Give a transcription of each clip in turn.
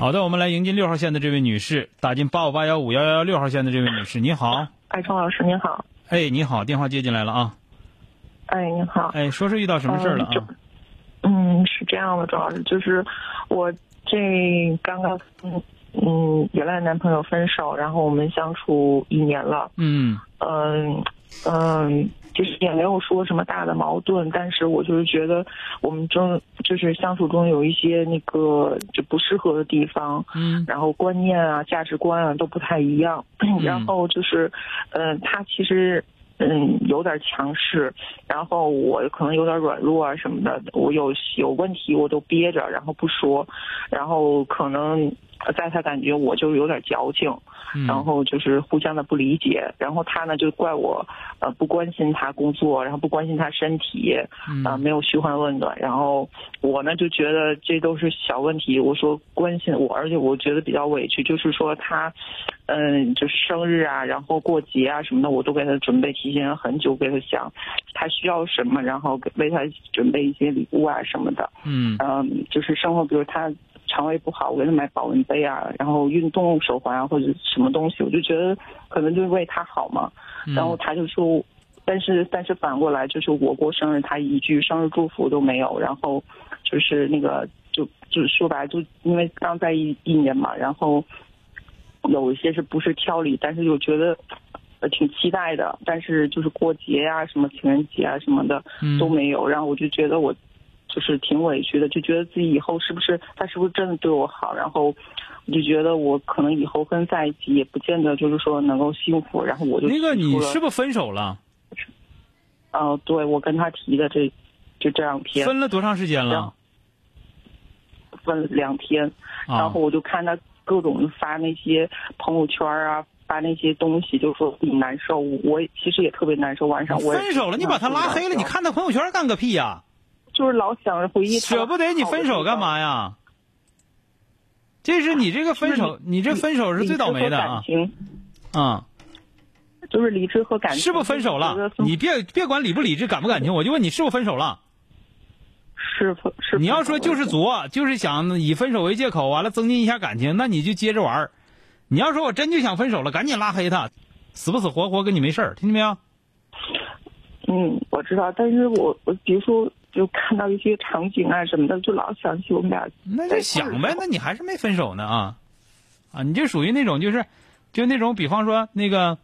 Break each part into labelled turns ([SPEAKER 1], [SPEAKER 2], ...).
[SPEAKER 1] 好的，我们来迎接六号线的这位女士，打进八五八幺五幺幺六号线的这位女士，你好。
[SPEAKER 2] 哎，钟老师您好。
[SPEAKER 1] 哎，你好，电话接进来了啊。
[SPEAKER 2] 哎，你好。
[SPEAKER 1] 哎，说是遇到什么事儿了啊？
[SPEAKER 2] 嗯，是这样的，钟老师，就是我这刚刚嗯嗯原来男朋友分手，然后我们相处一年了。
[SPEAKER 1] 嗯
[SPEAKER 2] 嗯嗯，就是也没有说什么大的矛盾，但是我就是觉得我们中就是相处中有一些那个就不适合的地方，
[SPEAKER 1] 嗯
[SPEAKER 2] 然后观念啊、价值观啊都不太一样，然后就是，嗯、他其实。嗯，有点强势，然后我可能有点软弱啊什么的，我有有问题我都憋着，然后不说，然后可能在他感觉我就有点矫情，
[SPEAKER 1] 嗯
[SPEAKER 2] 然后就是互相的不理解，然后他呢就怪我呃不关心他工作，然后不关心他身体，
[SPEAKER 1] 嗯
[SPEAKER 2] 啊、没有嘘寒问暖，然后我呢就觉得这都是小问题，我说关心我，而且我觉得比较委屈，就是说他，嗯，就是生日啊，然后过节啊什么的，我都给他准备提前很久，给他想他需要什么，然后给为他准备一些礼物啊什么的，
[SPEAKER 1] 嗯
[SPEAKER 2] 嗯，就是生活，比如他肠胃不好，我给他买保温杯啊，然后运动手环啊或者什么东西，我就觉得可能就是为他好嘛。
[SPEAKER 1] 嗯
[SPEAKER 2] 然后他就说，但是但是反过来就是我过生日，他一句生日祝福都没有，然后就是那个就就说白了，就因为刚在一一年嘛，然后有一些是不是挑理，但是又觉得。呃，挺期待的，但是就是过节呀、什么情人节啊什么的
[SPEAKER 1] 嗯
[SPEAKER 2] 都没有，然后我就觉得我就是挺委屈的，就觉得自己以后是不是他是不是真的对我好，然后我就觉得我可能以后跟在一起也不见得就是说能够幸福，然后我就
[SPEAKER 1] 那个你是不是分手了？
[SPEAKER 2] 呃，对我跟他提的这就这两天
[SPEAKER 1] 分了多长时间了？
[SPEAKER 2] 分了两天，
[SPEAKER 1] 啊
[SPEAKER 2] 然后我就看他各种发那些朋友圈啊，发那些东西，就说自己难受，我其实也特别难受，晚上我
[SPEAKER 1] 分手了，你把他拉黑了，你看他朋友圈干个屁呀？
[SPEAKER 2] 就是老想着回忆
[SPEAKER 1] 舍不得你分手干嘛呀？这是你这个分手，你这分手是最倒霉的啊！
[SPEAKER 2] 情
[SPEAKER 1] 啊、
[SPEAKER 2] 就是理智和感情
[SPEAKER 1] 是不分手了你别别管理不理智、感不感情，我就问你是不是分手了？
[SPEAKER 2] 是是
[SPEAKER 1] 你要说就是
[SPEAKER 2] 了
[SPEAKER 1] 作，就是想以分手为借口，完了增进一下感情，那你就接着玩儿。你要说我真就想分手了，赶紧拉黑他，死不死活活跟你没事儿，听见没有？
[SPEAKER 2] 嗯，我知道，但是我我比如说就看到一些场景啊什么的，就老想起我们俩
[SPEAKER 1] 那就想呗，那你还是没分手呢啊啊！你就属于那种就是，就那种，比方说那个，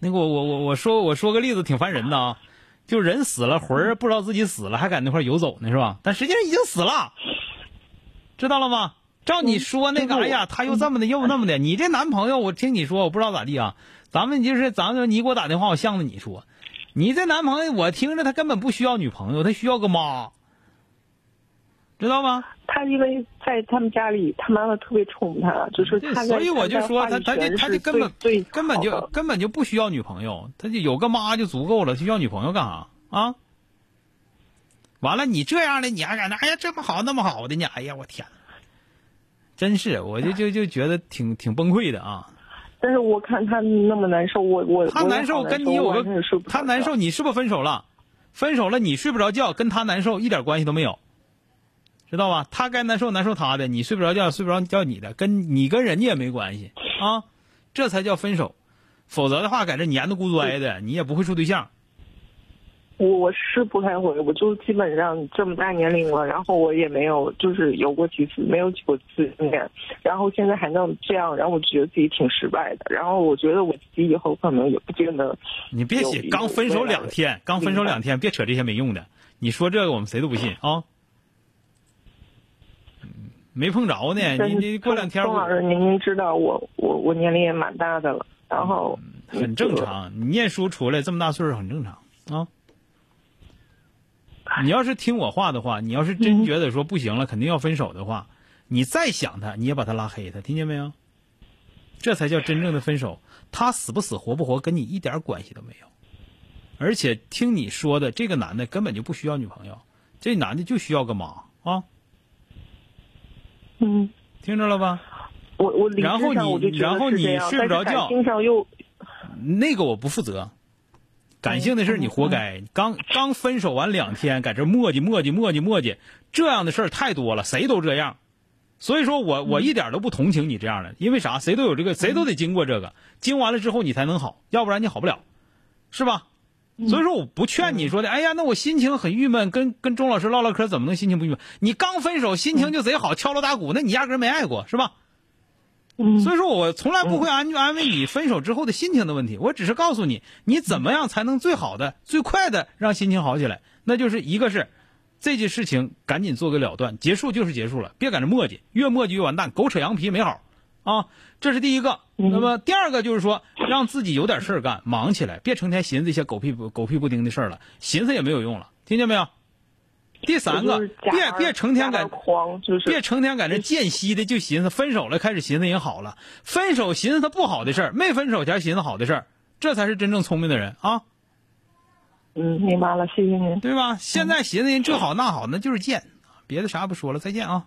[SPEAKER 1] 那个我我我我说我说个例子挺烦人的啊，就人死了魂儿不知道自己死了，还搁那块儿游走呢是吧？但实际上已经死了，知道了吗？照你说那个，哎呀，他又这么的又那么的，你这男朋友我听你说我不知道咋地啊，咱们就是咱们你给我打电话，我向着你说，你这男朋友我听着他根本不需要女朋友，他需要个妈，知道吗？
[SPEAKER 2] 他因为在他们家里，他妈妈特别宠他，就是他在
[SPEAKER 1] 所以我就说他
[SPEAKER 2] 他
[SPEAKER 1] 他就他就根本
[SPEAKER 2] 最
[SPEAKER 1] 根本就根本就不需要女朋友，他就有个妈就足够了，需要女朋友干啥啊？完了，你这样的你还敢那？哎呀，这么好那么好的呢？哎呀，我天，真是我就就就觉得挺挺崩溃的啊！
[SPEAKER 2] 但是我看他那么难受，我我
[SPEAKER 1] 他难受跟你有个他难受，你是不是分手了？分手了你睡不着觉，跟他难受一点关系都没有，知道吧？他该难受难受他的，你睡不着觉睡不着觉你的，跟你跟人家也没关系啊，这才叫分手。否则的话，在这黏的咕拽的，你也不会处对象。
[SPEAKER 2] 我我是不太会，我就基本上这么大年龄了，然后我也没有就是有过几次没有几过次经验，然后现在还能这样，然后我觉得自己挺失败的，然后我觉得我自己以后可能也不见得
[SPEAKER 1] 你别写刚分手两天，刚分手两天，别扯这些没用的。你说这个我们谁都不信啊。嗯没碰着呢，你你过两天我
[SPEAKER 2] 钟老师，您您知道我我我年龄也蛮大的了，然后
[SPEAKER 1] 很正常，你念书出来这么大岁数很正常啊。你要是听我话的话，你要是真觉得说不行了，肯定要分手的话，你再想他，你也把他拉黑他，听见没有？这才叫真正的分手。他死不死活不活跟你一点关系都没有。而且听你说的，这个男的根本就不需要女朋友，这男的就需要个妈啊。
[SPEAKER 2] 嗯，
[SPEAKER 1] 听着了吧？
[SPEAKER 2] 我我理智
[SPEAKER 1] 然后你
[SPEAKER 2] 上我就觉得
[SPEAKER 1] 然后你
[SPEAKER 2] 是这样
[SPEAKER 1] 睡不着觉
[SPEAKER 2] 但是感性上又
[SPEAKER 1] 那个我不负责，感性的事你活该。刚刚分手完两天，在这磨叽磨叽磨叽磨叽，这样的事儿太多了，谁都这样。所以说我我一点都不同情你这样的，因为啥？谁都有这个，谁都得经过这个，经完了之后你才能好，要不然你好不了，是吧？所以说我不劝你说的，哎呀，那我心情很郁闷，跟跟钟老师唠唠嗑，怎么能心情不郁闷？你刚分手，心情就贼好，敲锣打鼓，那你压根没爱过，是吧？
[SPEAKER 2] 嗯
[SPEAKER 1] 所以说我从来不会安安慰你分手之后的心情的问题，我只是告诉你，你怎么样才能最好的、最快的让心情好起来？那就是一个是这件事情赶紧做个了断，结束就是结束了，别搁这磨叽，越磨叽越完蛋，狗扯羊皮没好啊。这是第一个。那么第二个就是说，让自己有点事儿干，忙起来，别成天寻思一些狗屁不狗屁不丁的事儿了，寻思也没有用了，听见没有？第三个别别成天
[SPEAKER 2] 加
[SPEAKER 1] 在别成天在这间隙的就寻思分手了，开始寻思人好了，分手寻思他不好的事儿，没分手前寻思好的事儿，这才是真正聪明的人啊，
[SPEAKER 2] 嗯，明白了，谢谢您。
[SPEAKER 1] 对吧？现在寻思人这好那好，那就是贱，别的啥也不说了，再见啊。